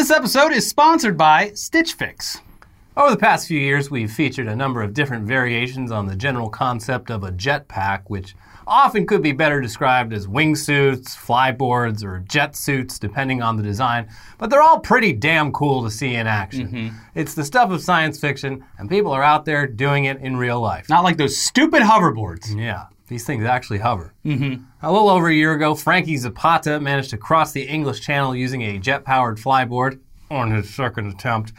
This episode is sponsored by Stitch Fix. Over the past few years, we've featured a number of different variations on the general concept of a jetpack, which often could be better described as wingsuits, flyboards, or jet suits, depending on the design, but they're all pretty damn cool to see in action. Mm-hmm. It's the stuff of science fiction, and people are out there doing it in real life. Not like those stupid hoverboards. Yeah, these things actually hover. Mm-hmm. A little over a year ago, Frankie Zapata managed to cross the English Channel using a jet powered flyboard on his second attempt.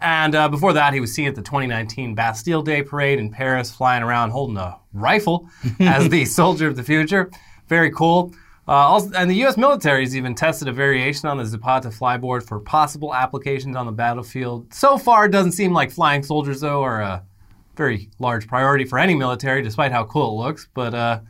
And uh, before that, he was seen at the 2019 Bastille Day parade in Paris, flying around holding a rifle as the soldier of the future. Very cool. Uh, also, and the U.S. military has even tested a variation on the Zapata flyboard for possible applications on the battlefield. So far, it doesn't seem like flying soldiers, though, are a very large priority for any military, despite how cool it looks. But uh,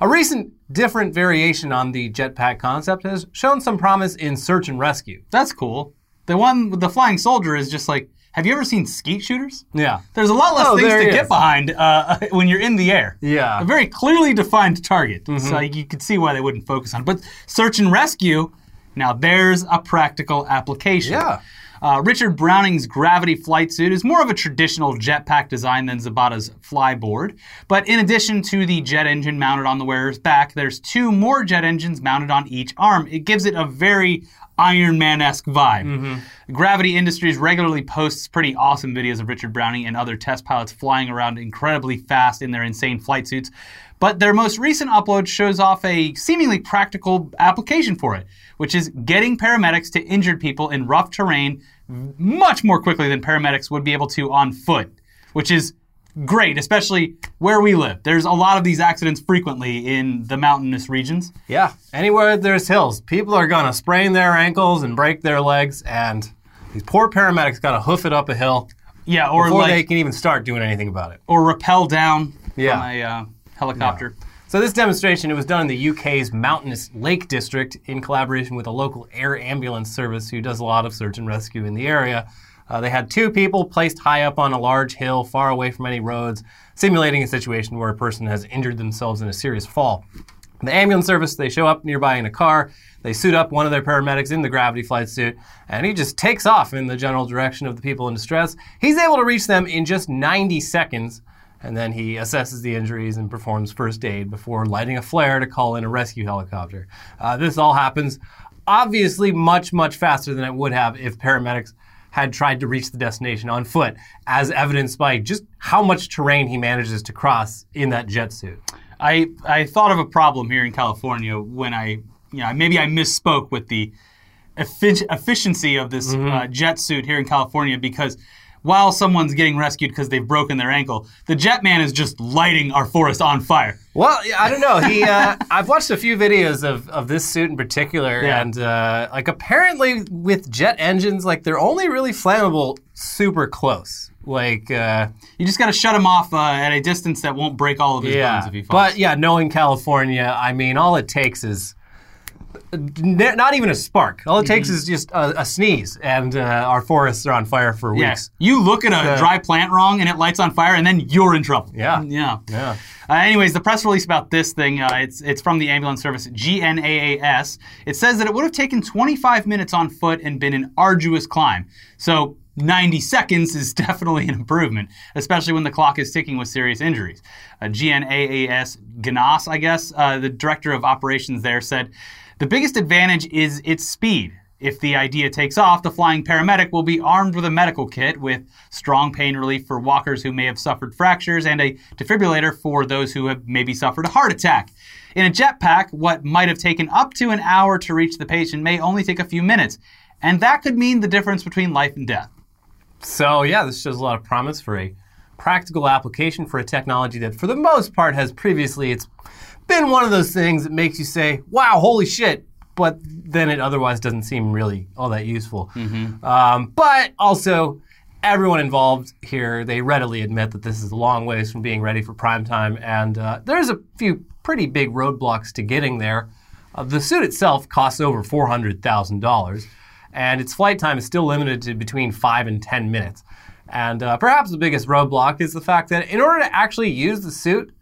a recent different variation on the jetpack concept has shown some promise in search and rescue. That's cool. The one with the flying soldier is just like, have you ever seen skeet shooters? Yeah. There's a lot less Oh, things to get behind uh, when you're in the air. Yeah. A very clearly defined target. So you could see why they wouldn't focus on. it. But search and rescue, now there's a practical application. Yeah. Uh, Richard Browning's gravity flight suit is more of a traditional jetpack design than Zapata's flyboard. But in addition to the jet engine mounted on the wearer's back, there's two more jet engines mounted on each arm. It gives it a very Iron Man esque vibe. Gravity Industries regularly posts pretty awesome videos of Richard Browning and other test pilots flying around incredibly fast in their insane flight suits. But their most recent upload shows off a seemingly practical application for it, which is getting paramedics to injured people in rough terrain much more quickly than paramedics would be able to on foot, which is great, especially where we live. There's a lot of these accidents frequently in the mountainous regions. Yeah. Anywhere there's hills, people are going to sprain their ankles and break their legs, and these poor paramedics got to hoof it up a hill Yeah, or before like they can even start doing anything about it. or rappel down Yeah. Uh, helicopter. So this demonstration, it was done in the UK's mountainous Lake District in collaboration with a local air ambulance service who does a lot of search and rescue in the area. Uh, they had two people placed high up on a large hill far away from any roads, simulating a situation where a person has injured themselves in a serious fall. The ambulance service, they show up nearby in a car, they suit up one of their paramedics in the gravity flight suit, and he just takes off in the general direction of the people in distress. He's able to reach them in just 90 seconds, and then he assesses the injuries and performs first aid before lighting a flare to call in a rescue helicopter. Uh, this all happens obviously much, much faster than it would have if paramedics had tried to reach the destination on foot, as evidenced by just how much terrain he manages to cross in that jet suit. I I thought of a problem here in California when I you know maybe I misspoke with the effic- efficiency of this Mm-hmm. uh, jet suit here in California because while someone's getting rescued because they've broken their ankle, the jet man is just lighting our forest on fire. Well, I don't know. He, uh, I've watched a few videos of, of this suit in particular, Yeah. and uh, like apparently with jet engines, like they're only really flammable super close. Like, uh, You just got to shut him off uh, at a distance that won't break all of his bones yeah. if he falls. But yeah, knowing California, I mean, all it takes is not even a spark. All it takes is just a, a sneeze, and uh, our forests are on fire for yeah, weeks. you look at a So- dry plant wrong and it lights on fire, and then you're in trouble. Yeah. yeah. Yeah. Uh, anyways, the press release about this thing, uh, it's, it's from the ambulance service GNAAS. It says that it would have taken 25 minutes on foot and been an arduous climb. So 90 seconds is definitely an improvement, especially when the clock is ticking with serious injuries. Uh, GNAAS Ganas, I guess, uh, the director of operations there said, the biggest advantage is its speed. If the idea takes off, the flying paramedic will be armed with a medical kit with strong pain relief for walkers who may have suffered fractures and a defibrillator for those who have maybe suffered a heart attack. In a jetpack, what might have taken up to an hour to reach the patient may only take a few minutes, and that could mean the difference between life and death. So yeah, this shows a lot of promise for a practical application for a technology that, for the most part, has previously it's been one of those things that makes you say, "Wow, holy shit!" But then it otherwise doesn't seem really all that useful. Um, but also, everyone involved here they readily admit that this is a long ways from being ready for prime time, and uh, there's a few pretty big roadblocks to getting there. Uh, the suit itself costs over four hundred thousand dollars and its flight time is still limited to between five and 10 minutes. And uh, perhaps the biggest roadblock is the fact that in order to actually use the suit,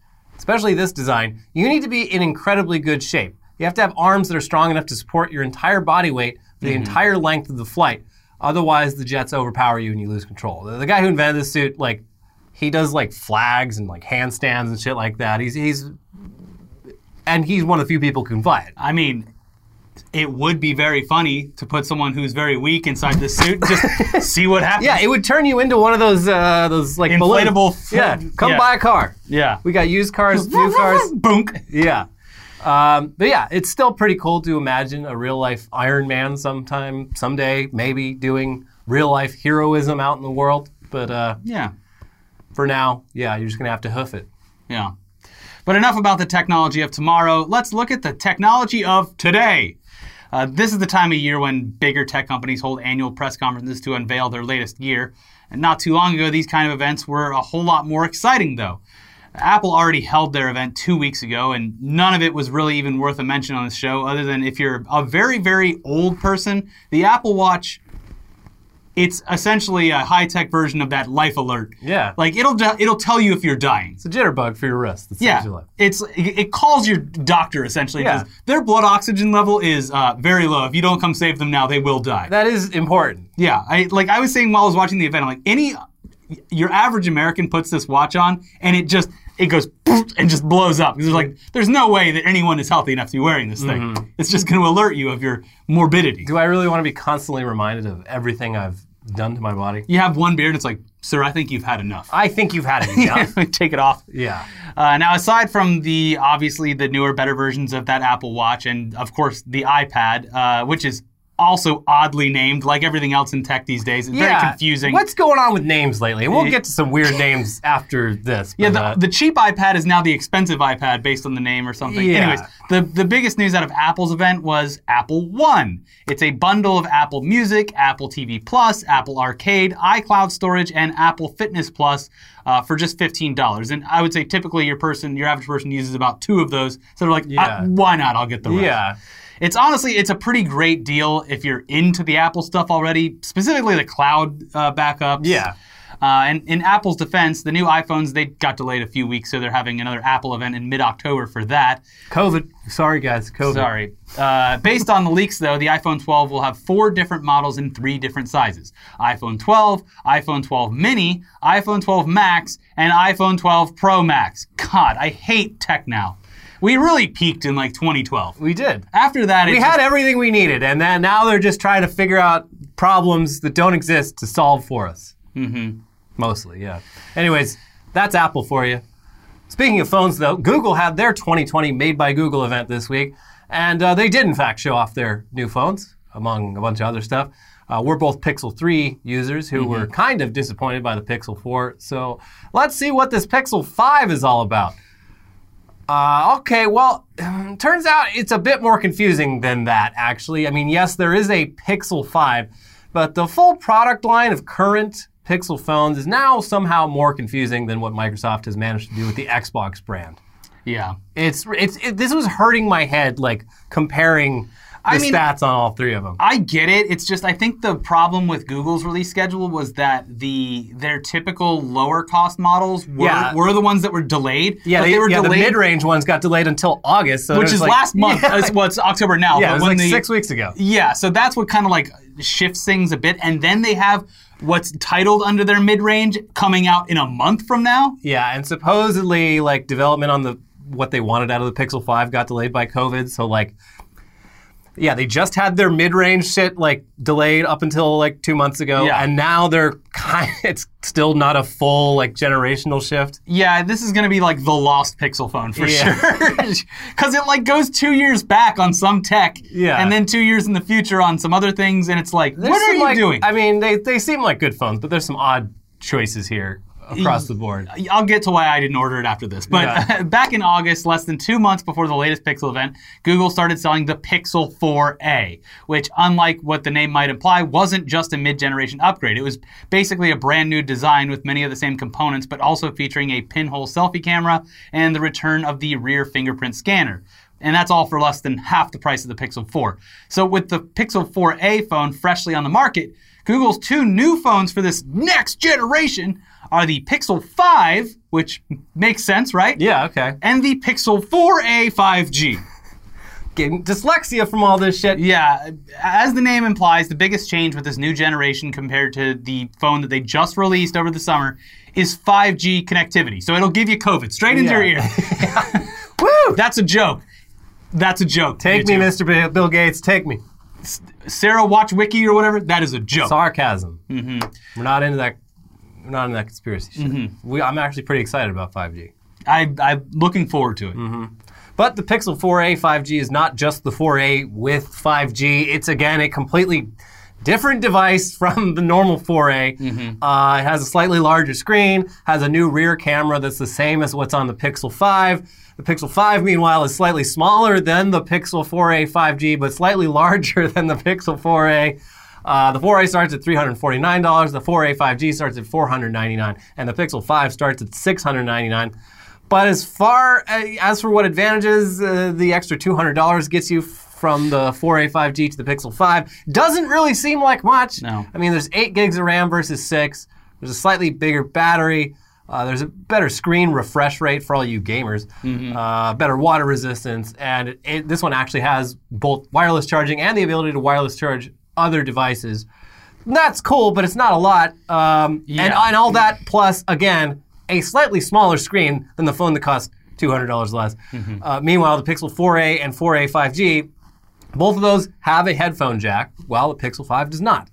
especially this design, you need to be in incredibly good shape. You have to have arms that are strong enough to support your entire body weight for the mm-hmm. entire length of the flight. Otherwise, the jets overpower you and you lose control. The, the guy who invented this suit, like, he does like flags and like handstands and shit like that. He's he's and he's one of the few people who can fly it. I mean, it would be very funny to put someone who's very weak inside the suit, just see what happens. Yeah, it would turn you into one of those uh, those like Inflatable- Yeah, come yeah. buy a car. yeah. We got used cars, new cars. Boonk. Yeah. Um, but yeah, it's still pretty cool to imagine a real life Iron Man sometime, someday, maybe doing real life heroism out in the world. But uh, Yeah. for now, yeah, you're just gonna have to hoof it. Yeah. But enough about the technology of tomorrow. Let's look at the technology of today. Uh, this is the time of year when bigger tech companies hold annual press conferences to unveil their latest gear. And not too long ago, these kind of events were a whole lot more exciting, though. Apple already held their event two weeks ago, and none of it was really even worth a mention on this show, other than if you're a very, very old person, the Apple Watch. It's essentially a high-tech version of that life alert. Yeah. Like it'll it'll tell you if you're dying. It's a jitterbug for your wrist. that Yeah, your life. it's it it calls your doctor essentially Yeah. their blood oxygen level is uh, very low. If you don't come save them now, they will die. That is important. yeah, I like I was saying while I was watching the event, I'm like any your average American puts this watch on and it just it goes and just blows up because there's like there's no way that anyone is healthy enough to be wearing this thing. Mm-hmm. It's just going to alert you of your morbidity. Do I really want to be constantly reminded of everything I've done to my body? You have one beard. it's like, sir, I think you've had enough. I think you've had enough. Take it off. yeah. Uh, now, aside from the obviously the newer, better versions of that Apple Watch, and of course the iPad, uh, which is also oddly named, like everything else in tech these days, it's very confusing. What's going on with names lately? We'll get to some weird names after this. Yeah, the, uh, the cheap iPad is now the expensive iPad based on the name or something. Yeah. Anyways, the, the biggest news out of Apple's event was Apple One. It's a bundle of Apple Music, Apple TV Plus, Apple Arcade, iCloud storage, and Apple Fitness Plus uh, for just $15. And I would say typically your person, your average person uses about two of those. So they're like, Yeah. uh, why not? I'll get the rest. yeah. It's honestly, it's a pretty great deal if you're into the Apple stuff already, specifically the cloud uh, backups. Yeah. Uh, and in Apple's defense, the new iPhones they got delayed a few weeks, so they're having another Apple event in mid-October for that. COVID. Sorry, guys. COVID. Sorry. Uh, based on the leaks, though, the iPhone 12 will have four different models in three different sizes: iPhone 12, iPhone 12 Mini, iPhone 12 Max, and iPhone 12 Pro Max. God, I hate tech now. We really peaked in like 2012. We did. After that, We had just- everything we needed, and then now they're just trying to figure out problems that don't exist to solve for us. Mm-hmm. Mostly, yeah. Anyways, that's Apple for you. Speaking of phones, though, Google had their 2020 Made by Google event this week, and uh, they did, in fact, show off their new phones, among a bunch of other stuff. Uh, we're both Pixel 3 users who were kind of disappointed by the Pixel 4, so let's see what this Pixel 5 is all about. Uh, okay, well, turns out it's a bit more confusing than that, actually. I mean, yes, there is a Pixel 5, but the full product line of current Pixel phones is now somehow more confusing than what Microsoft has managed to do with the Xbox brand. yeah. It's, it's, it, this was hurting my head, like, comparing I mean- stats on all three of them. I get it. It's just I think the problem with Google's release schedule was that the their typical lower cost models were, Yeah. were the ones that were delayed. Yeah, but they, they were yeah the delayed, mid-range ones got delayed until August, so which is like- last month. Yeah, It's, well, it's October now. yeah, it was like the- six weeks ago. Yeah, so that's what kind of like shifts things a bit. And then they have what's titled under their mid range coming out in a month from now. Yeah, and supposedly like development on the what they wanted out of the Pixel 5 got delayed by COVID. So like yeah, they just had their mid-range shit like delayed up until like 2 months ago Yeah. and now they're kind Of, it's still not a full like generational shift. Yeah, this is gonna be like the lost Pixel phone for Yeah. sure, because it like goes two years back on some tech, Yeah. and then two years in the future on some other things, and it's like, There's what are some, you like- doing? I mean, they they seem like good phones, but there's some odd choices here across the board. I'll get to why I didn't order it after this. But Yeah. back in August, less than two months before the latest Pixel event, Google started selling the Pixel 4a, which, unlike what the name might imply, wasn't just a mid generation upgrade. It was basically a brand new design with many of the same components, but also featuring a pinhole selfie camera and the return of the rear fingerprint scanner. And that's all for less than half the price of the Pixel 4. So, with the Pixel 4a phone freshly on the market, Google's two new phones for this next generation are the Pixel 5, which makes sense, right? Yeah, okay. And the Pixel 4a 5G. getting dyslexia from all this shit. Yeah, as the name implies, the biggest change with this new generation compared to the phone that they just released over the summer is 5G connectivity. So it'll give you COVID straight into your ear. Yeah. Woo! That's a joke. That's a joke. Take me, Mr. Bill Gates. Take me. Sarah Watch Wiki or whatever. That is a joke. Sarcasm. Mm-hmm. We're not into that. We're not into that conspiracy shit. We, I'm actually pretty excited about 5G. I, I'm looking forward to it. Mm-hmm. But the Pixel 4a 5G is not just the 4a with 5G. It's again a completely different device from the normal 4a. Uh, it has a slightly larger screen, has a new rear camera that's the same as what's on the Pixel 5. The Pixel 5, meanwhile, is slightly smaller than the Pixel 4a 5G, but slightly larger than the Pixel 4a. Uh, the 4A starts at $349. The 4A 5G starts at 499, and the Pixel 5 starts at 699. But as far uh, as for what advantages uh, the extra $200 gets you from the 4A 5G to the Pixel 5, doesn't really seem like much. No. I mean, there's 8 gigs of RAM versus 6. There's a slightly bigger battery. Uh, there's a better screen refresh rate for all you gamers, uh, better water resistance, and it, it- this one actually has both wireless charging and the ability to wireless charge other devices. That's cool, but it's not a lot. Um, and, Yeah. and all that plus, again, a slightly smaller screen than the phone that costs $200 less. Uh, meanwhile, the Pixel 4a and 4a 5G, both of those have a headphone jack, while the Pixel 5 does not.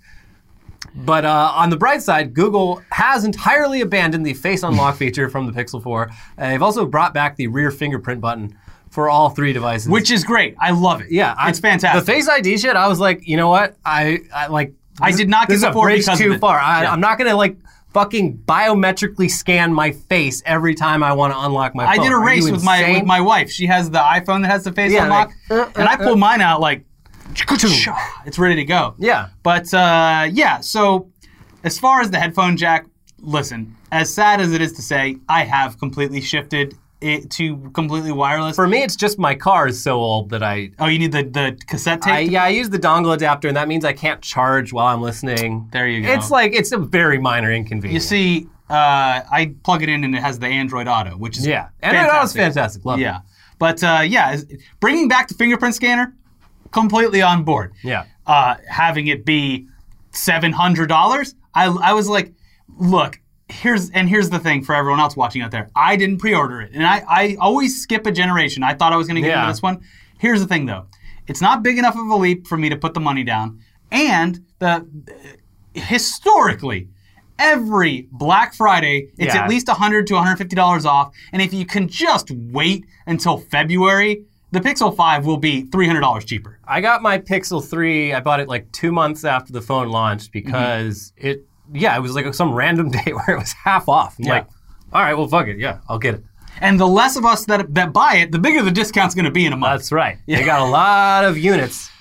But uh, on the bright side, Google has entirely abandoned the face unlock feature from the Pixel 4. Uh, they've also brought back the rear fingerprint button for all three devices. Which is great. I love it. yeah, I- it's fantastic. The Face ID shit, I was like, you know what? I, I like. I did not get this is the a because too far. I, Yeah. I'm not gonna like fucking biometrically scan my face every time I want to unlock my phone. I phone. did a Are race you with my insane? with my wife. She has the iPhone that has the face Yeah, unlock, like, uh, and I uh, pulled mine out like, it's ready to go. Yeah. But uh, yeah, so as far as the headphone jack, listen, as sad as it is to say, I have completely shifted it to completely wireless. For me, it's just my car is so old that I. oh, you need the, the cassette tape? I, yeah, I use the dongle adapter, and that means I can't charge while I'm listening. There you go. It's like it's a very minor inconvenience. you see, uh, I plug it in and it has the Android Auto, which is yeah, and that was fantastic. Love it. Yeah. But uh, yeah, bringing back the fingerprint scanner, completely on board. Yeah. Uh, having it be seven hundred dollars, I, I was like, look, here's and here's the thing for everyone else watching out there. I didn't pre-order it, and I, I always skip a generation. I thought I was going to get Yeah. into this one. Here's the thing, though, it's not big enough of a leap for me to put the money down, and the historically. Every Black Friday, it's Yeah. at least 100 to 150 dollars off, and if you can just wait until February, the Pixel 5 will be 300 dollars cheaper. I got my Pixel 3. I bought it like two months after the phone launched mm-hmm. because it, yeah, it was like some random day where it was half off. I'm Yeah. like, all right, well, fuck it. Yeah, I'll get it. And the less of us that that buy it, the bigger the discount's going to be in a month. That's right. They got a lot of units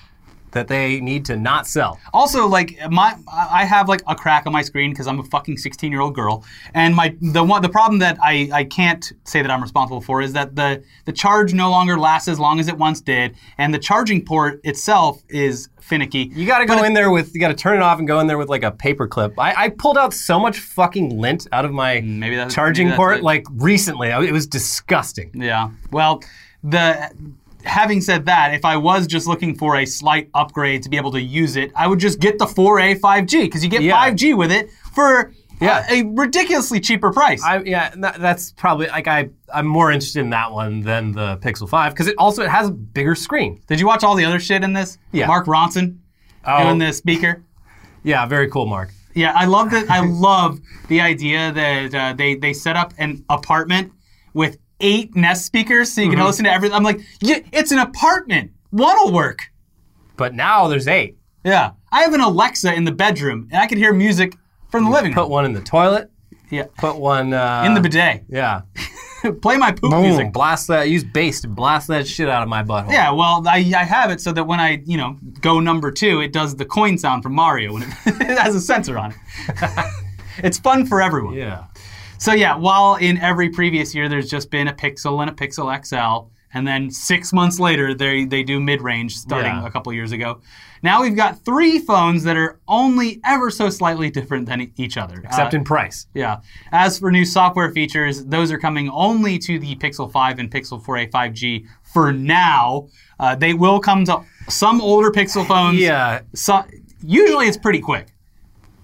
that they need to not sell. Also, like my, I have like a crack on my screen because I'm a fucking 16 year old girl, and my the one the problem that I, I can't say that I'm responsible for is that the the charge no longer lasts as long as it once did, and the charging port itself is finicky. You got to go in there with, you got to turn it off and go in there with like a paper clip. I, I pulled out so much fucking lint out of my mm, maybe that's- charging port it. like recently. It was disgusting. Yeah. Well, the having said that, if I was just looking for a slight upgrade to be able to use it, I would just get the 4A 5G because you get Yeah. 5G with it for Yeah. a, a ridiculously cheaper price. I, yeah, that, that's probably like I I'm more interested in that one than the Pixel 5 because it also it has a bigger screen. Did you watch all the other shit in this? Yeah. Mark Ronson Oh. doing the speaker. Yeah, very cool, Mark. Yeah, I love that. I love the idea that uh, they they set up an apartment with eight Nest speakers so you can Mm-hmm. listen to everything. I'm like, it's an apartment. One'll work. But now there's eight. Yeah, I have an Alexa in the bedroom, and I can hear music from the living room. Put one in the toilet. Yeah, Put one uh, in the bidet. Yeah. Play my poop Boom. music. Blast that. Use bass to blast that shit out of my butthole. Yeah, well, I, I have it so that when I, you know, go number two, it does the coin sound from Mario when it, it has a sensor on it. it's fun for everyone. Yeah. So yeah, while in every previous year there's just been a Pixel and a Pixel XL, and then six months later they they do mid range, starting Yeah. a couple years ago. Now we've got three phones that are only ever so slightly different than each other. Except Uh, in price. yeah. As for new software features, those are coming only to the Pixel 5 and Pixel 4a 5G for now. Uh, they will come to some older Pixel phones. Yeah. So, usually it's pretty quick.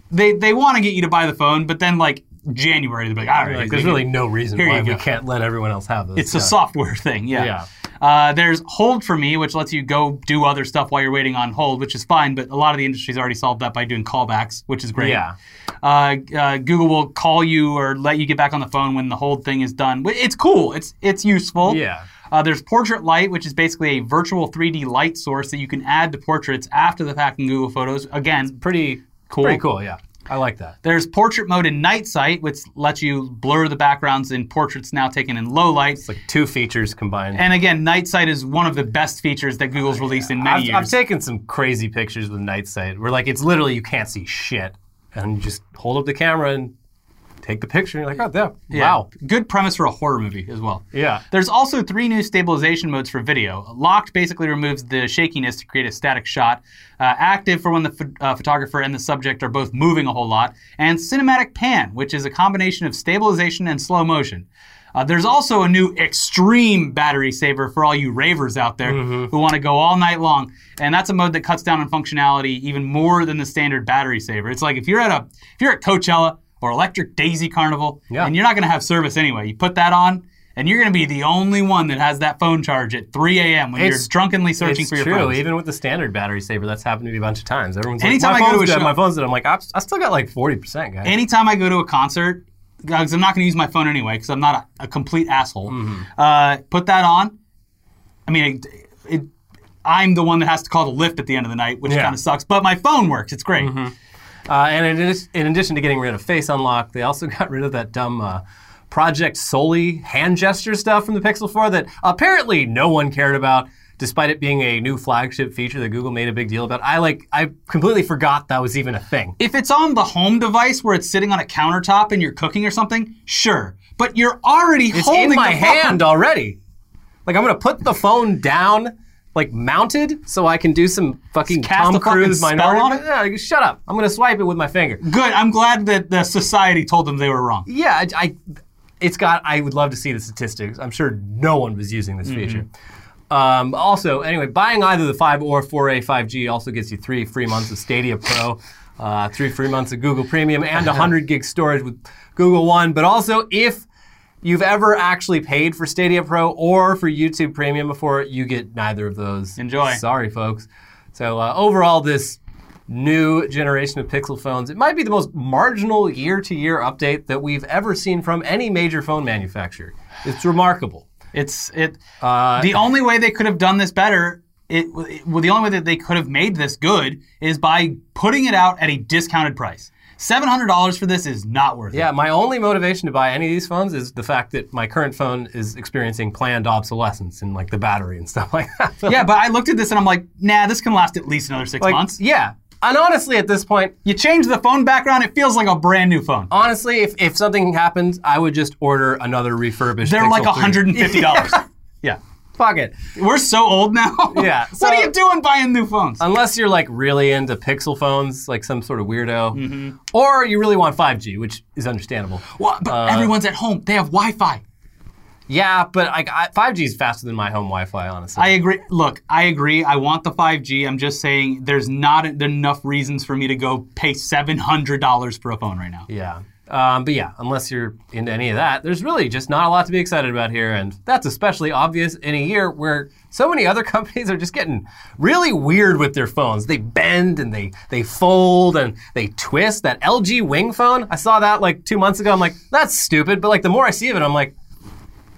They they want to get you to buy the phone, but then like January they're like, all right, Like, there's really no reason Here why you we go. can't let everyone else have this. it's a software thing. Yeah. Yeah. Uh, there's Hold for Me, which lets you go do other stuff while you're waiting on hold, which is fine. But a lot of the industry's already solved that by doing callbacks, which is great. Yeah. Uh, uh, Google will call you or let you get back on the phone when the hold thing is done. Wh- It's cool. It's it's useful. Yeah. Uh, there's Portrait Light, which is basically a virtual 3D light source that you can add to portraits after the fact in Google Photos. Again, Pretty Cool. Pretty cool, yeah. I like that. there's Portrait Mode in Night Sight, which lets you blur the backgrounds in portraits now taken in low light. It's like two features combined. And again, Night Sight is one of the best features that Google's released in many I've, years. I've taken some crazy pictures with night sight where like it's literally you can't see shit. And you just hold up the camera and take the picture and you're like, oh yeah, Yeah. wow. Good premise for a horror movie as well. Yeah. There's also three new stabilization modes for video. Locked basically removes the shakiness to create a static shot. Uh, active for when the ph- uh, photographer and the subject are both moving a whole lot. And cinematic pan, which is a combination of stabilization and slow motion. Uh, there's also a new extreme battery saver for all you ravers out there who want to go all night long, and that's a mode that cuts down on functionality even more than the standard battery saver. It's like if you're at a if you're at Coachella or Electric Daisy Carnival, Yeah. and you're not going to have service anyway, you put that on, and you're going to be the only one that has that phone charge at 3 a.m. when It's- you're drunkenly searching It's for your phone. true. phone. Even with the standard battery saver, that's happened to me a bunch of times. Everyone's Anytime like, I my go to phone's a dead, show- my phone's dead. I'm like, I've, still got like 40%, guys. Anytime I go to a concert, because I'm not going to use my phone anyway, because I'm not a, a complete asshole. Uh, put that on. I mean, it, it, I'm the one that has to call the Lyft at the end of the night, which Yeah. kind of sucks. But my phone works. It's great. Uh, and in, in addition to getting rid of Face Unlock, they also got rid of that dumb uh, Project Soli hand gesture stuff from the Pixel 4 that apparently no one cared about, despite it being a new flagship feature that Google made a big deal about. I like, I completely forgot that was even a thing. If it's on the home device where it's sitting on a countertop and you're cooking or something, sure. But you're already It's holding in my the phone. hand already. Like I'm gonna put the phone down, like mounted, so I can do some fucking cast Tom a fucking Cruise spell minority. on it? Yeah, shut up. I'm gonna swipe it with my finger. Good. I'm glad that the society told them they were wrong. Yeah, I, I it's got. I would love to see the statistics. I'm sure no one was using this feature. Um, also, anyway, buying either the 5 or 4A 5G also gets you three free months of Stadia Pro, uh, three free months of Google Premium, and 100 gig storage with Google One. But also, if you've ever actually paid for Stadia Pro or for YouTube Premium before, you get neither of those. Enjoy. Sorry, folks. So uh, overall, this new generation of Pixel phones, it might be the most marginal year-to-year update that we've ever seen from any major phone manufacturer. It's remarkable. It's it. Uh, the only way they could have done this better, it, well, the only way that they could have made this good is by putting it out at a discounted price. Seven hundred dollars for this is not worth it. yeah, my only motivation to buy any of these phones is the fact that my current phone is experiencing planned obsolescence in like the battery and stuff like that. Yeah, but I looked at this and I'm like, nah, this can last at least another six like, months. yeah. And honestly, at this point, You change the phone background, it feels like a brand new phone. honestly, if, if something happens, I would just order another refurbished. They're Pixel like hundred and fifty dollars. yeah, Fuck it. we're so old now. Yeah, So, what are you doing buying new phones? Unless you're like really into Pixel phones, like some sort of weirdo, Mm-hmm. or you really want 5G, which is understandable. What? But uh, everyone's at home. They have Wi-Fi. Yeah, but like I, 5G is faster than my home Wi-Fi, honestly. I agree. Look, I agree. I want the 5G. I'm just saying there's not enough reasons for me to go pay $700 for a phone right now. yeah. Um, but yeah, unless you're into any of that, there's really just not a lot to be excited about here, and that's especially obvious in a year where so many other companies are just getting really weird with their phones. They bend and they they fold and they twist. That LG Wing phone, I saw that like two months ago. I'm like, that's stupid. But like the more I see of it, I'm like,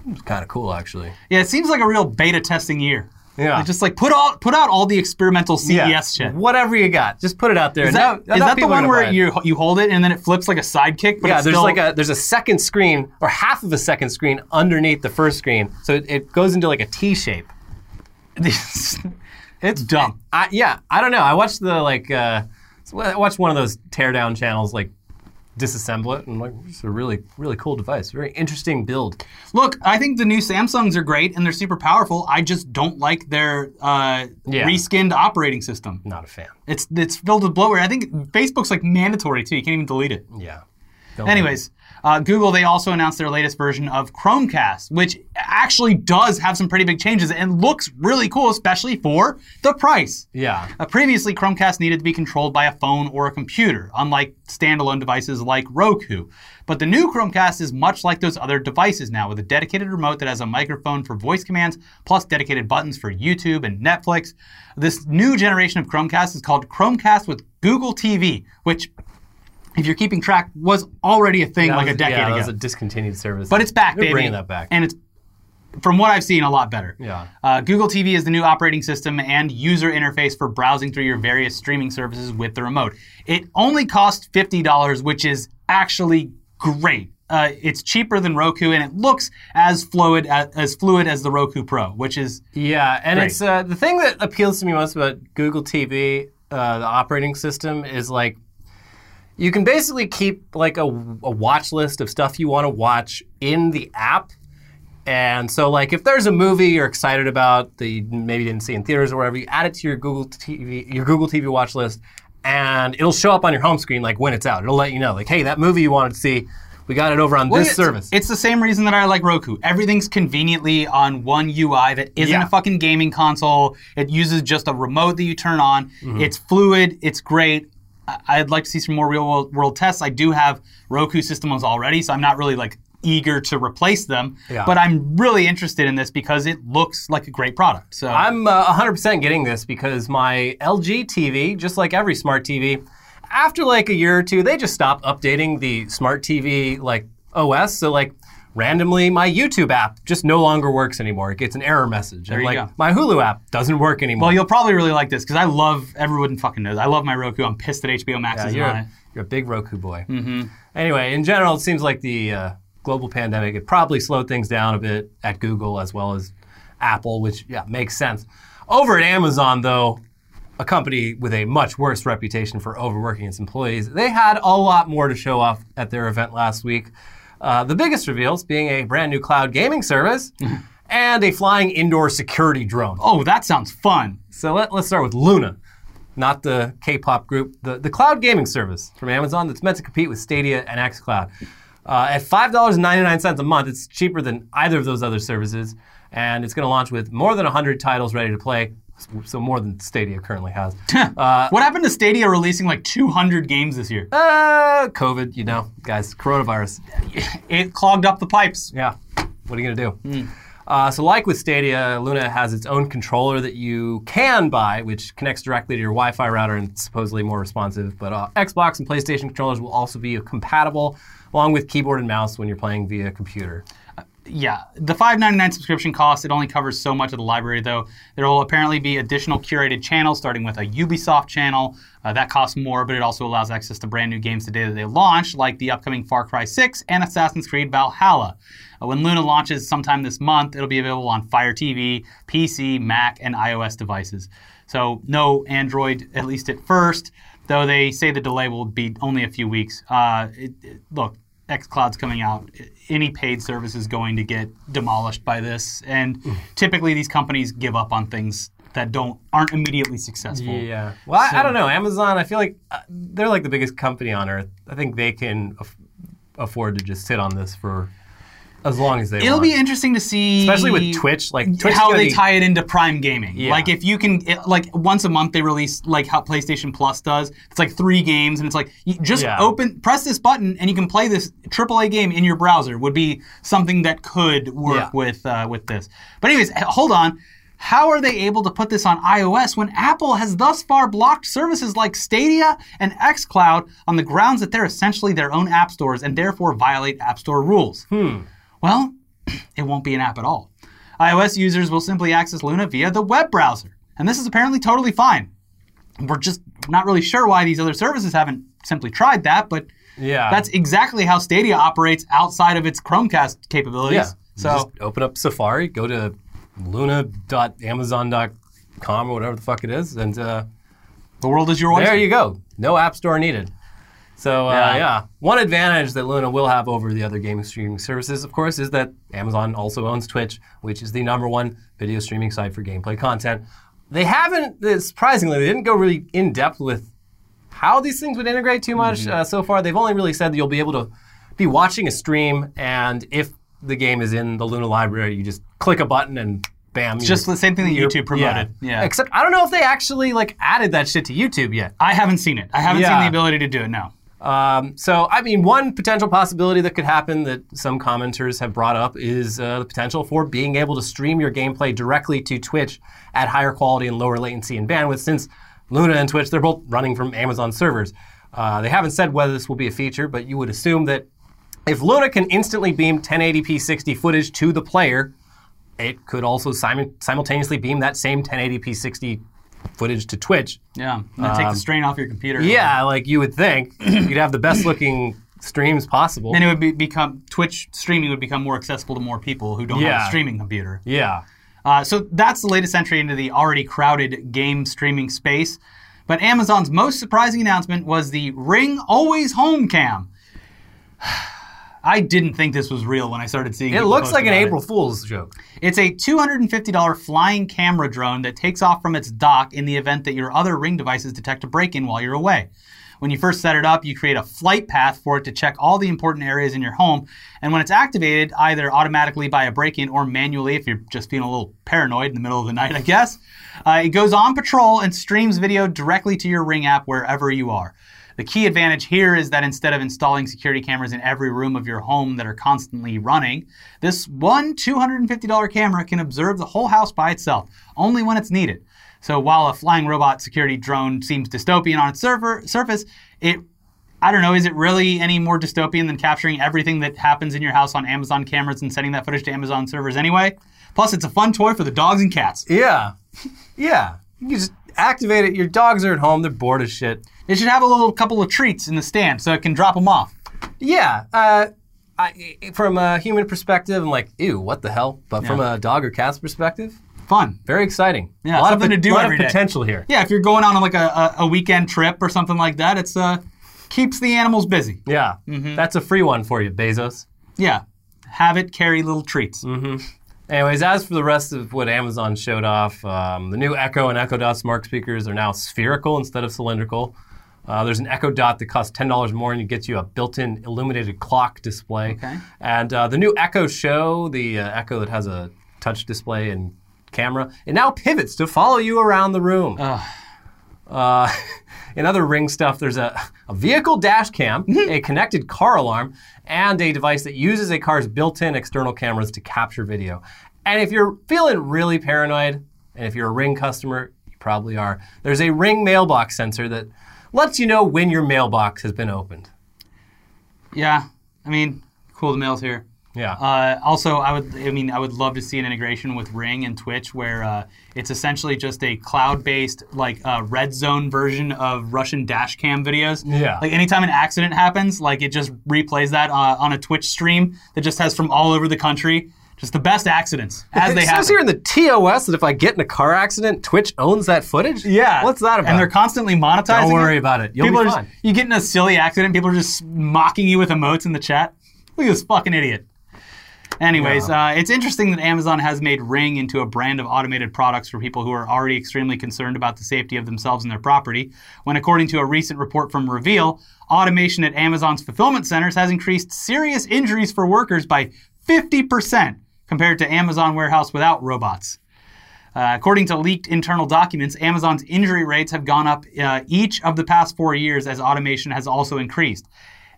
it's kind of cool actually. Yeah, it seems like a real beta testing year. Yeah. Like, just like put all put out all the experimental CES shit. Whatever you got, just put it out there. Is that, now is that the one where you you hold it and then it flips like a sidekick? But yeah, there's still, like a there's a second screen or half of a second screen underneath the first screen, so it, it goes into like a T shape. it's dumb. I, yeah, I don't know. I watched the like uh, I watched one of those teardown channels like disassemble it, and like it's a really really cool device. Very interesting build. Look, I think the new Samsungs are great and they're super powerful. I just don't like their uh, Yeah. reskinned operating system. Not a fan. It's it's filled with bloatware. I think Facebook's like mandatory too. You can't even delete it. Yeah. Don't Anyways, uh, Google they also announced their latest version of Chromecast, which actually does have some pretty big changes and looks really cool, especially for the price. Yeah. Uh, previously, Chromecast needed to be controlled by a phone or a computer, unlike standalone devices like Roku. But the new Chromecast is much like those other devices now, with a dedicated remote that has a microphone for voice commands, plus dedicated buttons for YouTube and Netflix. This new generation of Chromecast is called Chromecast with Google TV, which, if you're keeping track, was already a thing That like was- a decade yeah, ago. that was a discontinued service. but it's back, They're baby. bringing that back. And it's, from what I've seen, a lot better. Yeah. Uh, Google TV is the new operating system and user interface for browsing through your various streaming services with the remote. It only costs $50, which is actually great. Uh, it's cheaper than Roku, and it looks as fluid as, as fluid as the Roku Pro, which is Yeah, and Great. it's uh, the thing that appeals to me most about Google TV, uh, the operating system, is like you can basically keep like a, a watch list of stuff you want to watch in the app. And so, like, if there's a movie you're excited about that you maybe didn't see in theaters or whatever, you add it to your Google TV, your Google TV watch list, and it'll show up on your home screen like when it's out. It'll let you know, like, hey, that movie you wanted to see, we got it over on Well, this it's, service. It's the same reason that I like Roku. Everything's conveniently on one UI that isn't Yeah. a fucking gaming console. It uses just a remote that you turn on. Mm-hmm. It's fluid. It's great. I'd like to see some more real world, world tests. I do have Roku systems already, so I'm not really like eager to replace them. Yeah. But I'm really interested in this because it looks like a great product. So I'm uh, 100% getting this because my LG TV, just like every smart TV, after like a year or two, they just stop updating the smart TV like OS. So like randomly, my YouTube app just no longer works anymore. It gets an error message. There and you like go. my Hulu app doesn't work anymore. well, you'll probably really like this because I love everyone fucking knows. I love my Roku. I'm pissed that HBO Max Yeah, you're, on it. you're a big Roku boy. Mm-hmm. Anyway, in general, it seems like the uh, global pandemic it probably slowed things down a bit at Google as well as Apple, which yeah makes sense. Over at Amazon, though, a company with a much worse reputation for overworking its employees, they had a lot more to show off at their event last week. Uh, the biggest reveals being a brand new cloud gaming service and a flying indoor security drone. Oh, that sounds fun. So let, let's start with Luna, not the K-pop group, the, the cloud gaming service from Amazon that's meant to compete with Stadia and xCloud. Uh, at $5.99 a month, it's cheaper than either of those other services, and it's going to launch with more than 100 titles ready to play, so more than Stadia currently has. uh, what happened to Stadia releasing like 200 games this year? uh, COVID, you know, guys, coronavirus. It clogged up the pipes. Yeah. What are you going to do? Uh, so, like with Stadia, Luna has its own controller that you can buy, which connects directly to your Wi Fi router and supposedly more responsive. But uh, Xbox and PlayStation controllers will also be compatible, along with keyboard and mouse when you're playing via computer. Yeah, the $5.99 subscription cost, it only covers so much of the library, though. There will apparently be additional curated channels, starting with a Ubisoft channel. Uh, that costs more, but it also allows access to brand new games the day that they launch, like the upcoming Far Cry 6 and Assassin's Creed Valhalla. Uh, when Luna launches sometime this month, it'll be available on Fire TV, PC, Mac, and iOS devices. So, no Android, at least at first, though they say the delay will be only a few weeks. Uh, it, it- look, xCloud's coming out. Any paid service is going to get demolished by this, and typically these companies give up on things that don't aren't immediately successful. Yeah. Well, I, I don't know. Amazon, I feel like uh, they're like the biggest company on earth. I think they can aff- afford to just sit on this for as long as they It'll want. be interesting to see, Especially with Twitch, like Twitch how they be- tie it into Prime Gaming. Yeah. Like if you can, it, like once a month they release like how PlayStation Plus does. It's like three games, and it's like you just Yeah. open, press this button, and you can play this AAA game in your browser. Would be something that could work Yeah. with uh, with this. But anyways, hold on. How are they able to put this on iOS when Apple has thus far blocked services like Stadia and xCloud on the grounds that they're essentially their own app stores and therefore violate App Store rules? Well, it won't be an app at all. iOS users will simply access Luna via the web browser. And this is apparently totally fine. We're just not really sure why these other services haven't simply tried that, but Yeah. that's exactly how Stadia operates outside of its Chromecast capabilities. Yeah. So just open up Safari, go to luna.amazon.com or whatever the fuck it is, and uh, the world is your oyster. there you go. No app store needed. So uh, Yeah. yeah. one advantage that Luna will have over the other gaming streaming services, of course, is that Amazon also owns Twitch, which is the number one video streaming site for gameplay content. They haven't, uh, surprisingly, they didn't go really in depth with how these things would integrate too much Mm-hmm. uh, so far. They've only really said that you'll be able to be watching a stream, and if the game is in the Luna library, you just click a button and bam. It's just the same thing that YouTube promoted. Yeah. Except I don't know if they actually like added that shit to YouTube yet. I haven't seen it. I haven't seen the ability to do it. No. Um, so, I mean, one potential possibility that could happen that some commenters have brought up is uh, the potential for being able to stream your gameplay directly to Twitch at higher quality and lower latency and bandwidth, since Luna and Twitch, they're both running from Amazon servers. Uh, they haven't said whether this will be a feature, but you would assume that if Luna can instantly beam 1080p 60 footage to the player, it could also simu- simultaneously beam that same 1080p 60 footage to Twitch. Yeah. And then take the strain off your computer. Um, Yeah, like you would think, you'd have the best looking streams possible. Then it would be, become Twitch streaming would become more accessible to more people who don't have a streaming computer. Yeah. Uh, so that's the latest entry into the already crowded game streaming space. But Amazon's most surprising announcement was the Ring Always Home Cam. I didn't think this was real when I started seeing It people looks like an about it. April Fool's joke. It's a $250 flying camera drone that takes off from its dock in the event that your other Ring devices detect a break in while you're away. When you first set it up, you create a flight path for it to check all the important areas in your home. And when it's activated, either automatically by a break in or manually, if you're just feeling a little paranoid in the middle of the night, I guess, uh, it goes on patrol and streams video directly to your Ring app wherever you are. The key advantage here is that instead of installing security cameras in every room of your home that are constantly running, this one $250 camera can observe the whole house by itself, only when it's needed. So while a flying robot security drone seems dystopian on its server, surface, it I don't know, is it really any more dystopian than capturing everything that happens in your house on Amazon cameras and sending that footage to Amazon servers anyway? Plus, it's a fun toy for the dogs and cats. Yeah. Yeah. You just activate it. Your dogs are at home. They're bored as shit. It should have a little couple of treats in the stand so it can drop them off. Yeah. Uh, I, from a human perspective, I'm like, ew, what the hell? But from a dog or cat's perspective, Fun. very exciting. Yeah, a lot something of, to do lot every of day. potential here. Yeah, if you're going on like a, a, a weekend trip or something like that, it's uh keeps the animals busy. Yeah. Mm-hmm. That's a free one for you, Bezos. Yeah, have it carry little treats. Anyways, as for the rest of what Amazon showed off, um, the new Echo and Echo Dot smart speakers are now spherical instead of cylindrical. Uh, there's an Echo Dot that costs ten dollars more and it gets you a built-in illuminated clock display. Okay. And uh, the new Echo Show, the uh, Echo that has a touch display and camera, it now pivots to follow you around the room. Uh, in other Ring stuff, there's a, a vehicle dash cam, a connected car alarm, and a device that uses a car's built in external cameras to capture video. And if you're feeling really paranoid, and if you're a Ring customer, you probably are, there's a Ring mailbox sensor that lets you know when your mailbox has been opened. Yeah, I mean, cool. The mail's here. Yeah. Uh, also, I would, I mean, I would love to see an integration with Ring and Twitch, where uh, it's essentially just a cloud-based, like, uh, red zone version of Russian dash cam videos. Yeah. Like, anytime an accident happens, like, it just replays that uh, on a Twitch stream that just has from all over the country, just the best accidents as they it happen. says here in the TOS that if I get in a car accident, Twitch owns that footage? Yeah. What's that about? And they're constantly monetizing. Don't worry it. about it. You'll people be fine. Just, you get in a silly accident, people are just mocking you with emotes in the chat. Look at this fucking idiot. Anyways, uh, it's interesting that Amazon has made Ring into a brand of automated products for people who are already extremely concerned about the safety of themselves and their property. When, according to a recent report from Reveal, automation at Amazon's fulfillment centers has increased serious injuries for workers by 50% compared to Amazon warehouse without robots. Uh, according to leaked internal documents, Amazon's injury rates have gone up uh, each of the past four years as automation has also increased.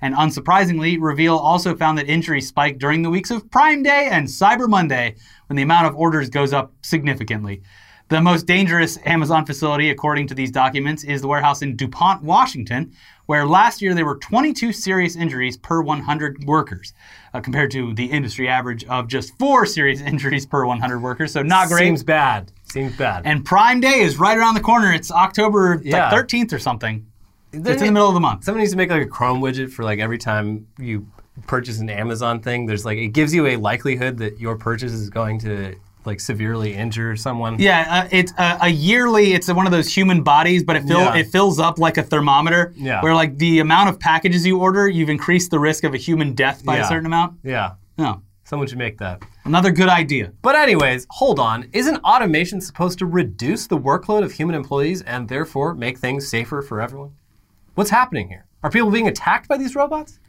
And unsurprisingly, Reveal also found that injuries spiked during the weeks of Prime Day and Cyber Monday when the amount of orders goes up significantly. The most dangerous Amazon facility, according to these documents, is the warehouse in DuPont, Washington, where last year there were 22 serious injuries per 100 workers, uh, compared to the industry average of just four serious injuries per 100 workers. So not great. Seems bad. Seems bad. And Prime Day is right around the corner. It's October like, 13th or something. Then It's in the middle of the month. Someone needs to make like a Chrome widget for like every time you purchase an Amazon thing. There's like it gives you a likelihood that your purchase is going to like severely injure someone. Yeah, uh, it's uh, a yearly. It's one of those human bodies, but it fill, Yeah. it fills up like a thermometer. Yeah. Where like the amount of packages you order, you've increased the risk of a human death by a certain amount. Yeah. No, Someone should make that. another good idea. But anyways, hold on. Isn't automation supposed to reduce the workload of human employees and therefore make things safer for everyone? What's happening here? Are people being attacked by these robots?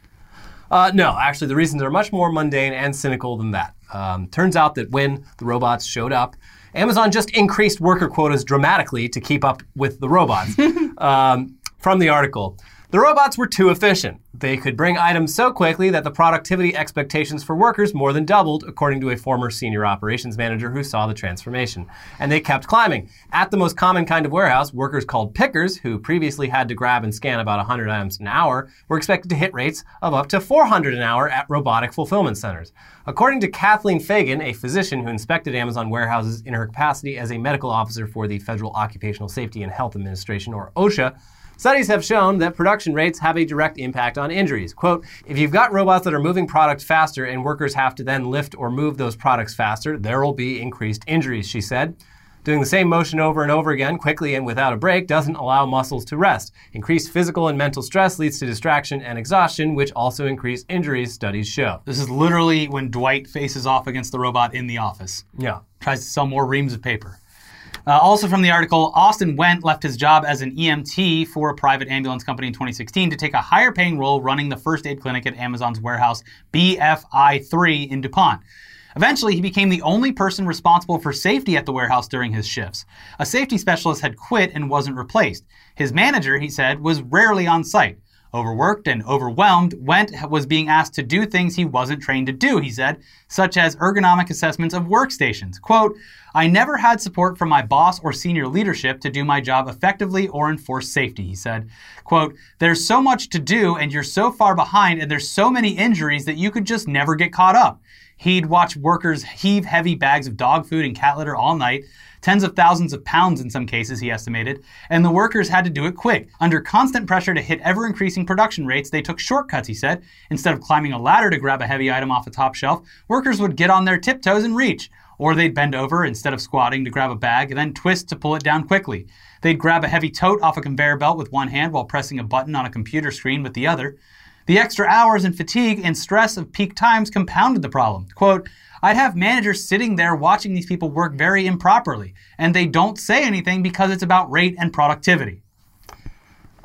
Uh, no, actually, the reasons are much more mundane and cynical than that. Um, turns out that when the robots showed up, Amazon just increased worker quotas dramatically to keep up with the robots. um, from the article, the robots were too efficient. They could bring items so quickly that the productivity expectations for workers more than doubled, according to a former senior operations manager who saw the transformation. And they kept climbing. At the most common kind of warehouse, workers called pickers, who previously had to grab and scan about 100 items an hour, were expected to hit rates of up to 400 an hour at robotic fulfillment centers. According to Kathleen Fagan, a physician who inspected Amazon warehouses in her capacity as a medical officer for the Federal Occupational Safety and Health Administration, or OSHA, Studies have shown that production rates have a direct impact on injuries. Quote, if you've got robots that are moving product faster and workers have to then lift or move those products faster, there will be increased injuries, she said. Doing the same motion over and over again, quickly and without a break, doesn't allow muscles to rest. Increased physical and mental stress leads to distraction and exhaustion, which also increase injuries, studies show. This is literally when Dwight faces off against the robot in the office. Yeah. Tries to sell more reams of paper. Uh, also from the article, Austin Wendt left his job as an EMT for a private ambulance company in 2016 to take a higher paying role running the first aid clinic at Amazon's warehouse BFI3 in DuPont. Eventually, he became the only person responsible for safety at the warehouse during his shifts. A safety specialist had quit and wasn't replaced. His manager, he said, was rarely on site. Overworked and overwhelmed, Wendt was being asked to do things he wasn't trained to do, he said, such as ergonomic assessments of workstations. Quote, I never had support from my boss or senior leadership to do my job effectively or enforce safety, he said. Quote, there's so much to do and you're so far behind and there's so many injuries that you could just never get caught up. He'd watch workers heave heavy bags of dog food and cat litter all night, tens of thousands of pounds in some cases, he estimated, and the workers had to do it quick. Under constant pressure to hit ever increasing production rates, they took shortcuts, he said. Instead of climbing a ladder to grab a heavy item off a top shelf, workers would get on their tiptoes and reach. Or they'd bend over instead of squatting to grab a bag and then twist to pull it down quickly. They'd grab a heavy tote off a conveyor belt with one hand while pressing a button on a computer screen with the other. The extra hours and fatigue and stress of peak times compounded the problem. Quote, I'd have managers sitting there watching these people work very improperly, and they don't say anything because it's about rate and productivity.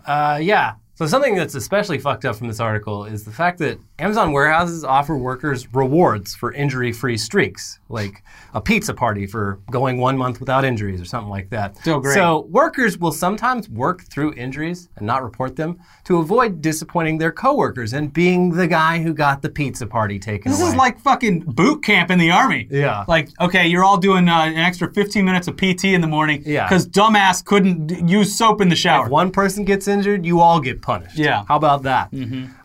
Uh, yeah. So something that's especially fucked up from this article is the fact that Amazon warehouses offer workers rewards for injury-free streaks, like a pizza party for going one month without injuries or something like that. So great. So workers will sometimes work through injuries and not report them to avoid disappointing their coworkers and being the guy who got the pizza party taken This away. is like fucking boot camp in the army. Yeah. Like, okay, you're all doing uh, an extra 15 minutes of PT in the morning Yeah. because dumbass couldn't d- use soap in the shower. If one person gets injured, you all get punished. Yeah. How about that?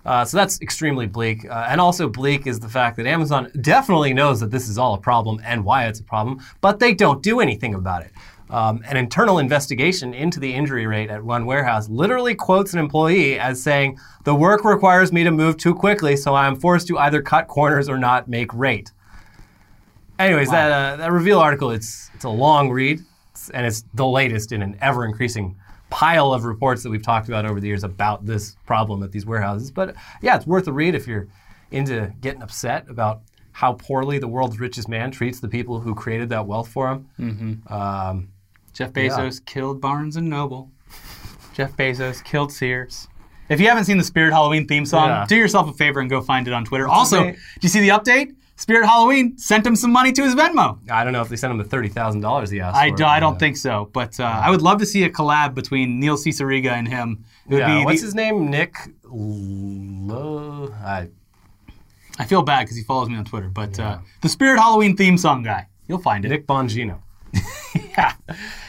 Uh, so that's extremely bleak. Uh, and also bleak is the fact that Amazon definitely knows that this is all a problem and why it's a problem, but they don't do anything about it. Um, an internal investigation into the injury rate at one warehouse literally quotes an employee as saying, The work requires me to move too quickly, so I am forced to either cut corners or not make rate. Anyways, that, uh, that reveal article, it's, it's a long read, and it's the latest in an ever increasing pile of reports that we've talked about over the years about this problem at these warehouses. But yeah, it's worth a read if you're into getting upset about how poorly the world's richest man treats the people who created that wealth for him. Mm-hmm. Um, Jeff Bezos killed Barnes and Noble. Jeff Bezos killed Sears. If you haven't seen the Spirit Halloween theme song, Yeah. do yourself a favor and go find it on Twitter. also, do you see the update? Spirit Halloween sent him some money to his Venmo. I don't know if they sent him the thirty thousand dollars he asked. I, for, do, I don't uh, think so, but uh, I would love to see a collab between Neil Cicierega and him. It would Yeah, what's the- his name? Nick. Lo- I, I feel bad because he follows me on Twitter, but uh, the Spirit Halloween theme song guy, you'll find it. Nick Bongino. Yeah.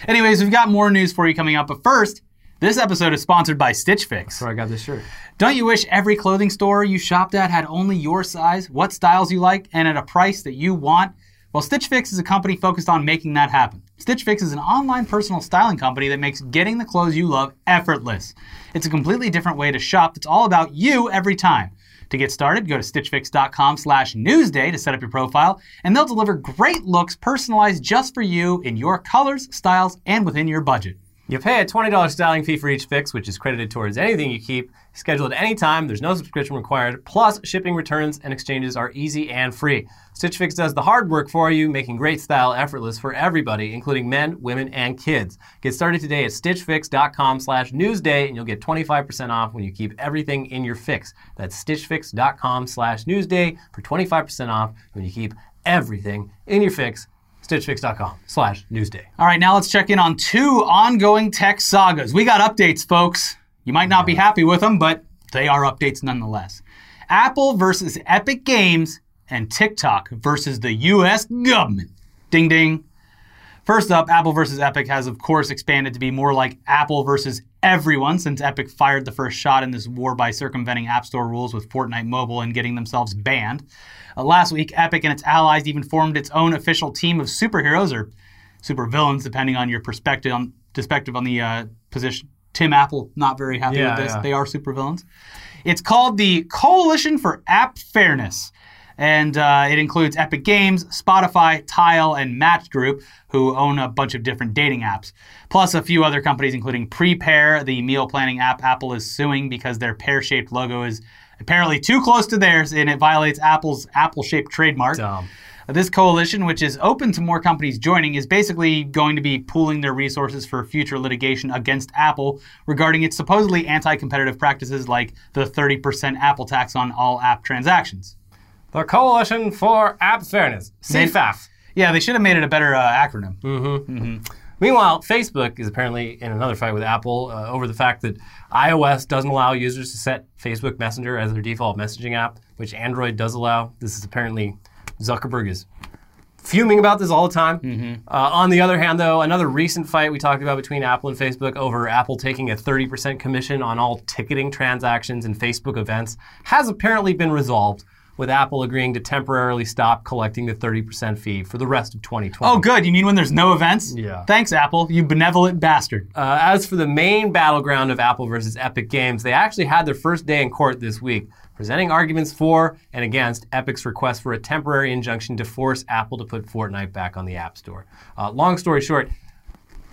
Anyways, we've got more news for you coming up, but first, this episode is sponsored by Stitch Fix. Where I got this shirt. Don't you wish every clothing store you shopped at had only your size, what styles you like, and at a price that you want? Well, Stitch Fix is a company focused on making that happen. Stitch Fix is an online personal styling company that makes getting the clothes you love effortless. It's a completely different way to shop that's all about you every time. To get started, go to stitchfix.com slash newsday to set up your profile, and they'll deliver great looks personalized just for you in your colors, styles, and within your budget. You pay a $20 styling fee for each fix, which is credited towards anything you keep. Scheduled at any time, there's no subscription required. Plus, shipping, returns, and exchanges are easy and free. Stitch Fix does the hard work for you, making great style effortless for everybody, including men, women, and kids. Get started today at stitchfix.com slash newsday, and you'll get 25% off when you keep everything in your fix. That's stitchfix.com slash newsday for 25% off when you keep everything in your fix stitchfix.com slash newsday. All right, now let's check in on two ongoing tech sagas. We got updates, folks. You might not be happy with them, but they are updates nonetheless. Apple versus Epic Games and TikTok versus the US government. Ding ding. First up, Apple versus Epic has, of course, expanded to be more like Apple versus everyone since Epic fired the first shot in this war by circumventing App Store rules with Fortnite Mobile and getting themselves banned. Uh, last week, Epic and its allies even formed its own official team of superheroes or supervillains, depending on your perspective on perspective on the uh, position. Tim Apple not very happy Yeah, with this. yeah. They are supervillains. It's called the Coalition for App Fairness. And uh, it includes Epic Games, Spotify, Tile, and Match Group, who own a bunch of different dating apps. Plus, a few other companies, including Prepear, the meal planning app Apple is suing because their pear shaped logo is apparently too close to theirs and it violates Apple's apple shaped trademark. Dumb. This coalition, which is open to more companies joining, is basically going to be pooling their resources for future litigation against Apple regarding its supposedly anti competitive practices like the 30% Apple tax on all app transactions. The Coalition for App Fairness, CFAF. Yeah, they should have made it a better uh, acronym. Meanwhile, Facebook is apparently in another fight with Apple uh, over the fact that iOS doesn't allow users to set Facebook Messenger as their default messaging app, which Android does allow. This is apparently Zuckerberg is fuming about this all the time. Uh, on the other hand, though, another recent fight we talked about between Apple and Facebook over Apple taking a 30% commission on all ticketing transactions in Facebook events has apparently been resolved. With Apple agreeing to temporarily stop collecting the 30% fee for the rest of 2020. Oh, good. You mean when there's no events? Yeah. Thanks, Apple. You benevolent bastard. Uh, as for the main battleground of Apple versus Epic Games, they actually had their first day in court this week, presenting arguments for and against Epic's request for a temporary injunction to force Apple to put Fortnite back on the App Store. Uh, long story short,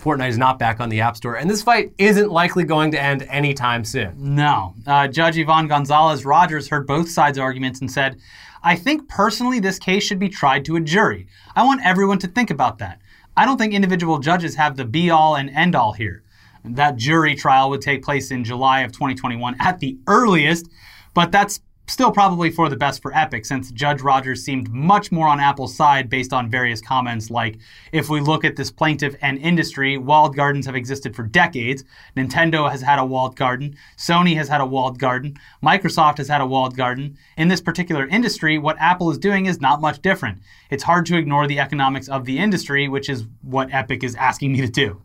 Fortnite is not back on the App Store, and this fight isn't likely going to end anytime soon. No. Uh, Judge Yvonne Gonzalez Rogers heard both sides' arguments and said, I think personally this case should be tried to a jury. I want everyone to think about that. I don't think individual judges have the be all and end all here. That jury trial would take place in July of 2021 at the earliest, but that's still probably for the best for Epic since Judge Rogers seemed much more on Apple's side based on various comments like if we look at this plaintiff and industry, walled gardens have existed for decades. Nintendo has had a walled garden, Sony has had a walled garden, Microsoft has had a walled garden. In this particular industry, what Apple is doing is not much different. It's hard to ignore the economics of the industry, which is what Epic is asking me to do.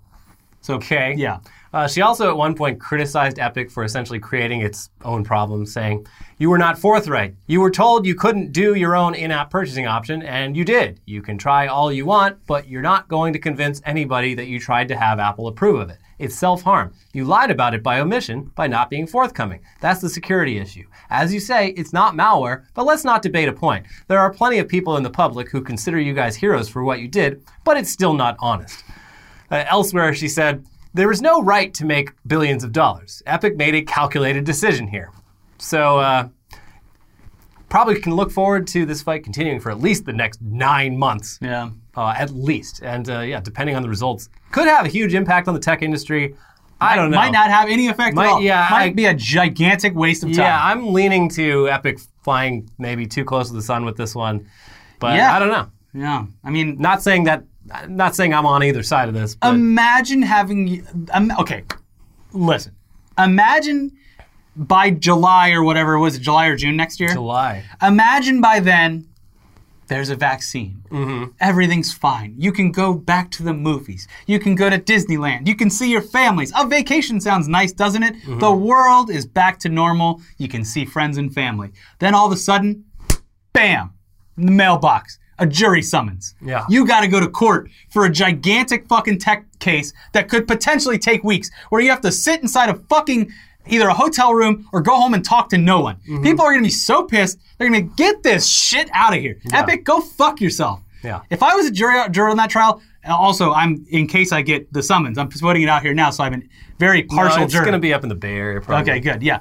So, Okay. yeah. Uh, she also at one point criticized Epic for essentially creating its own problem, saying, You were not forthright. You were told you couldn't do your own in app purchasing option, and you did. You can try all you want, but you're not going to convince anybody that you tried to have Apple approve of it. It's self harm. You lied about it by omission by not being forthcoming. That's the security issue. As you say, it's not malware, but let's not debate a point. There are plenty of people in the public who consider you guys heroes for what you did, but it's still not honest. Uh, elsewhere, she said, There is no right to make billions of dollars. Epic made a calculated decision here. So, uh, probably can look forward to this fight continuing for at least the next nine months. Yeah. Uh, at least. And uh, yeah, depending on the results, could have a huge impact on the tech industry. I don't know. Might not have any effect Might- at all. yeah, Might I- be a gigantic waste of time. Yeah, I'm leaning to Epic flying maybe too close to the sun with this one. But Yeah. I don't know. yeah. I mean, Not saying that. Not saying I'm on either side of this. But imagine having um, okay listen. Imagine by july or whatever was it july or june next year? July. imagine by then there's a vaccine. Mm-hmm. everything's fine. You can go back to the movies. You can go to disneyland. You can see your families. A vacation sounds nice doesn't it? Mm-hmm. the world is back to normal. You can see friends and family. Then all of a sudden bam the mailbox a jury summons Yeah. you got to go to court for a gigantic fucking tech case that could potentially take weeks, where you have to sit inside a fucking either a hotel room or go home and talk to no one. Mm-hmm. People are going to be so pissed. They're going to get this shit out of here. Epic, go fuck yourself. Yeah. If I was a jury, juror on that trial, also, I'm in case I get the summons. I'm putting it out here now, so I'm a very partial No, it's going to be up in the Bay Area. Probably. okay, good. Yeah.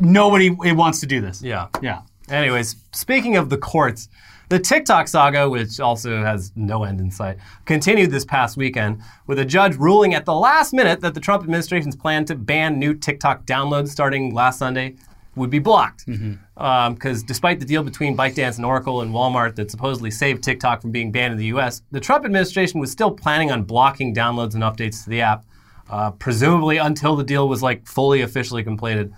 Nobody wants to do this. Yeah. Yeah. Anyways, speaking of the courts, the TikTok saga, which also has no end in sight, continued this past weekend with a judge ruling at the last minute that the Trump administration's plan to ban new TikTok downloads starting last Sunday would be blocked. Because despite the deal between ByteDance and Oracle and Walmart that supposedly saved TikTok from being banned in the US, the Trump administration was still planning on blocking downloads and updates to the app, uh, presumably until the deal was like fully officially completed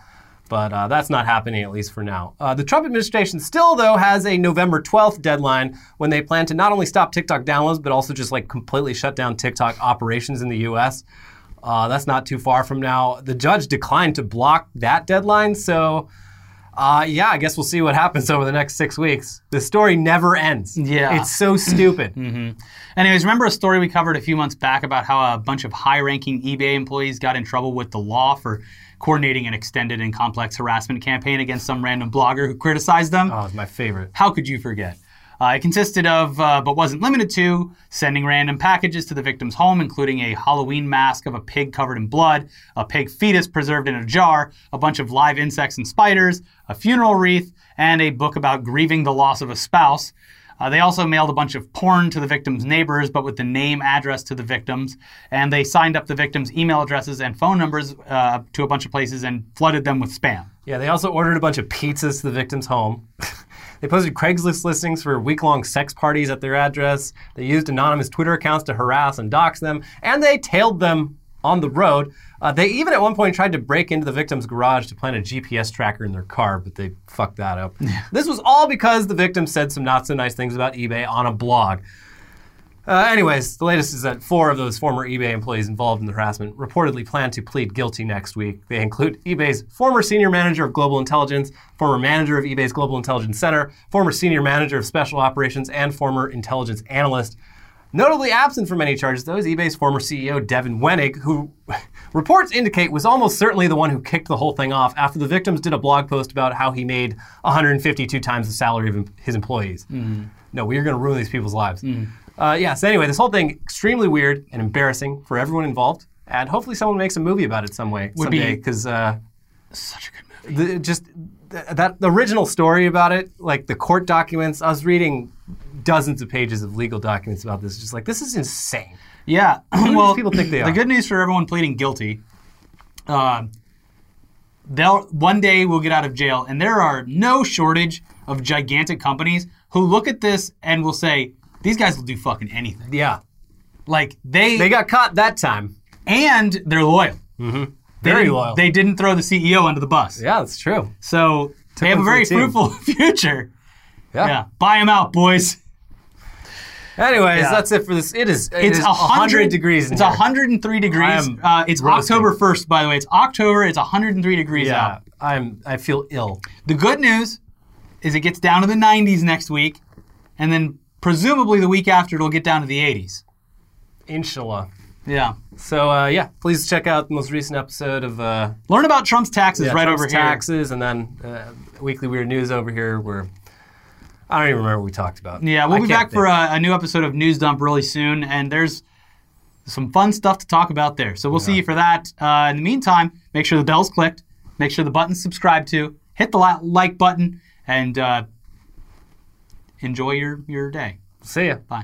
but uh, that's not happening at least for now. Uh, the Trump administration still, though, has a November 12th deadline when they plan to not only stop TikTok downloads, but also just like completely shut down TikTok operations in the U.S. Uh, that's not too far from now. The judge declined to block that deadline, so. Uh, yeah, I guess we'll see what happens over the next six weeks. The story never ends. Yeah. It's so stupid. Anyways, remember a story we covered a few months back about how a bunch of high ranking eBay employees got in trouble with the law for coordinating an extended and complex harassment campaign against some random blogger who criticized them? Oh, it's my favorite. How could you forget? Uh, it consisted of, uh, but wasn't limited to, sending random packages to the victim's home, including a Halloween mask of a pig covered in blood, a pig fetus preserved in a jar, a bunch of live insects and spiders, a funeral wreath, and a book about grieving the loss of a spouse. Uh, they also mailed a bunch of porn to the victim's neighbors, but with the name address to the victims. And they signed up the victims' email addresses and phone numbers uh, to a bunch of places and flooded them with spam. Yeah, they also ordered a bunch of pizzas to the victim's home. they posted Craigslist listings for week long sex parties at their address. They used anonymous Twitter accounts to harass and dox them. And they tailed them on the road. Uh, they even at one point tried to break into the victim's garage to plant a GPS tracker in their car, but they fucked that up. this was all because the victim said some not so nice things about eBay on a blog. Uh, anyways, the latest is that four of those former eBay employees involved in the harassment reportedly plan to plead guilty next week. They include eBay's former senior manager of global intelligence, former manager of eBay's global intelligence center, former senior manager of special operations, and former intelligence analyst. Notably absent from any charges, though, is eBay's former CEO, Devin Wenig, who reports indicate was almost certainly the one who kicked the whole thing off after the victims did a blog post about how he made 152 times the salary of his employees. No, we are going to ruin these people's lives. Uh, yeah, so anyway, this whole thing, extremely weird and embarrassing for everyone involved. And hopefully someone makes a movie about it some way, Would someday, because uh, Such a good movie. the, just th- that the original story about it, like the court documents, I was reading dozens of pages of legal documents about this. Just like this is insane. Yeah. well, people think they are. the good news for everyone pleading guilty, uh, they'll one day we'll get out of jail, and there are no shortage of gigantic companies who look at this and will say, "These guys will do fucking anything." Yeah, Like they, they got caught that time. and they're loyal. Mm-hmm. They Very didn't- loyal. They didn't throw the CEO under the bus. Yeah, that's true. So they have a very fruitful future. Yeah. Yeah, buy them out, boys. Anyways, Yeah. that's it for this. It is. It It's is a hundred degrees. In It's here. 103 degrees. Uh, it's roasting. October 1st, by the way. It's October. It's 103 degrees Yeah, out. I'm. I feel ill. The good news is it gets down to the 90s next week, and then presumably the week after it'll get down to the 80s. Inshallah. Yeah. So uh, yeah, please check out the most recent episode of uh, Learn about Trump's taxes yeah, right Trump's over here. taxes, and then uh, weekly weird news over here. Where I don't even remember what we talked about. Yeah, we'll I be back for a, a new episode of News Dump really soon, and there's some fun stuff to talk about there. So we'll see you for that. Uh, in the meantime, make sure the bell's clicked, make sure the button's subscribed to, hit the like button, and uh, enjoy your, your day. See ya. Bye.